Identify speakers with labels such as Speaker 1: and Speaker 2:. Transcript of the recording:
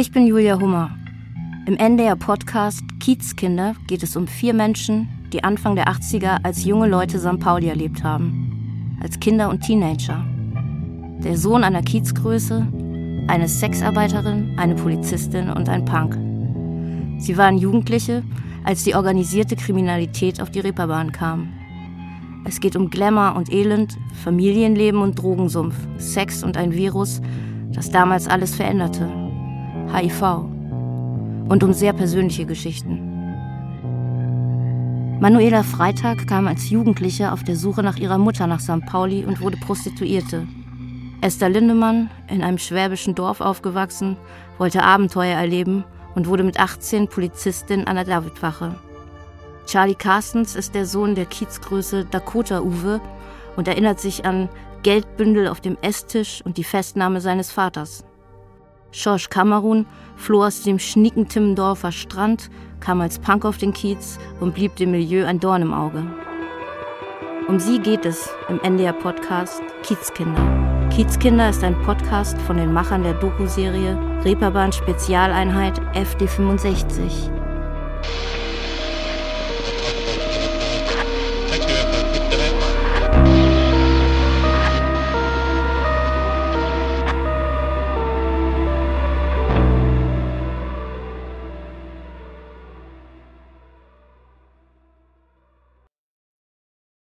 Speaker 1: Ich bin Julia Hummer. Im NDR-Podcast Kiezkinder geht es um vier Menschen, die Anfang der 80er als junge Leute St. Pauli erlebt haben. Als Kinder und Teenager. Der Sohn einer Kiezgröße, eine Sexarbeiterin, eine Polizistin und ein Punk. Sie waren Jugendliche, als die organisierte Kriminalität auf die Reeperbahn kam. Es geht um Glamour und Elend, Familienleben und Drogensumpf, Sex und ein Virus, das damals alles veränderte. HIV. Und um sehr persönliche Geschichten. Manuela Freitag kam als Jugendliche auf der Suche nach ihrer Mutter nach St. Pauli und wurde Prostituierte. Esther Lindemann, in einem schwäbischen Dorf aufgewachsen, wollte Abenteuer erleben und wurde mit 18 Polizistin an der Davidwache. Charlie Carstens ist der Sohn der Kiezgröße Dakota Uwe und erinnert sich an Geldbündel auf dem Esstisch und die Festnahme seines Vaters. Schorsch Kamerun floh aus dem schnieken Timmendorfer Strand, kam als Punk auf den Kiez und blieb dem Milieu ein Dorn im Auge. Um sie geht es im NDR-Podcast Kiezkinder. Kiezkinder ist ein Podcast von den Machern der Doku-Serie Reeperbahn Spezialeinheit FD65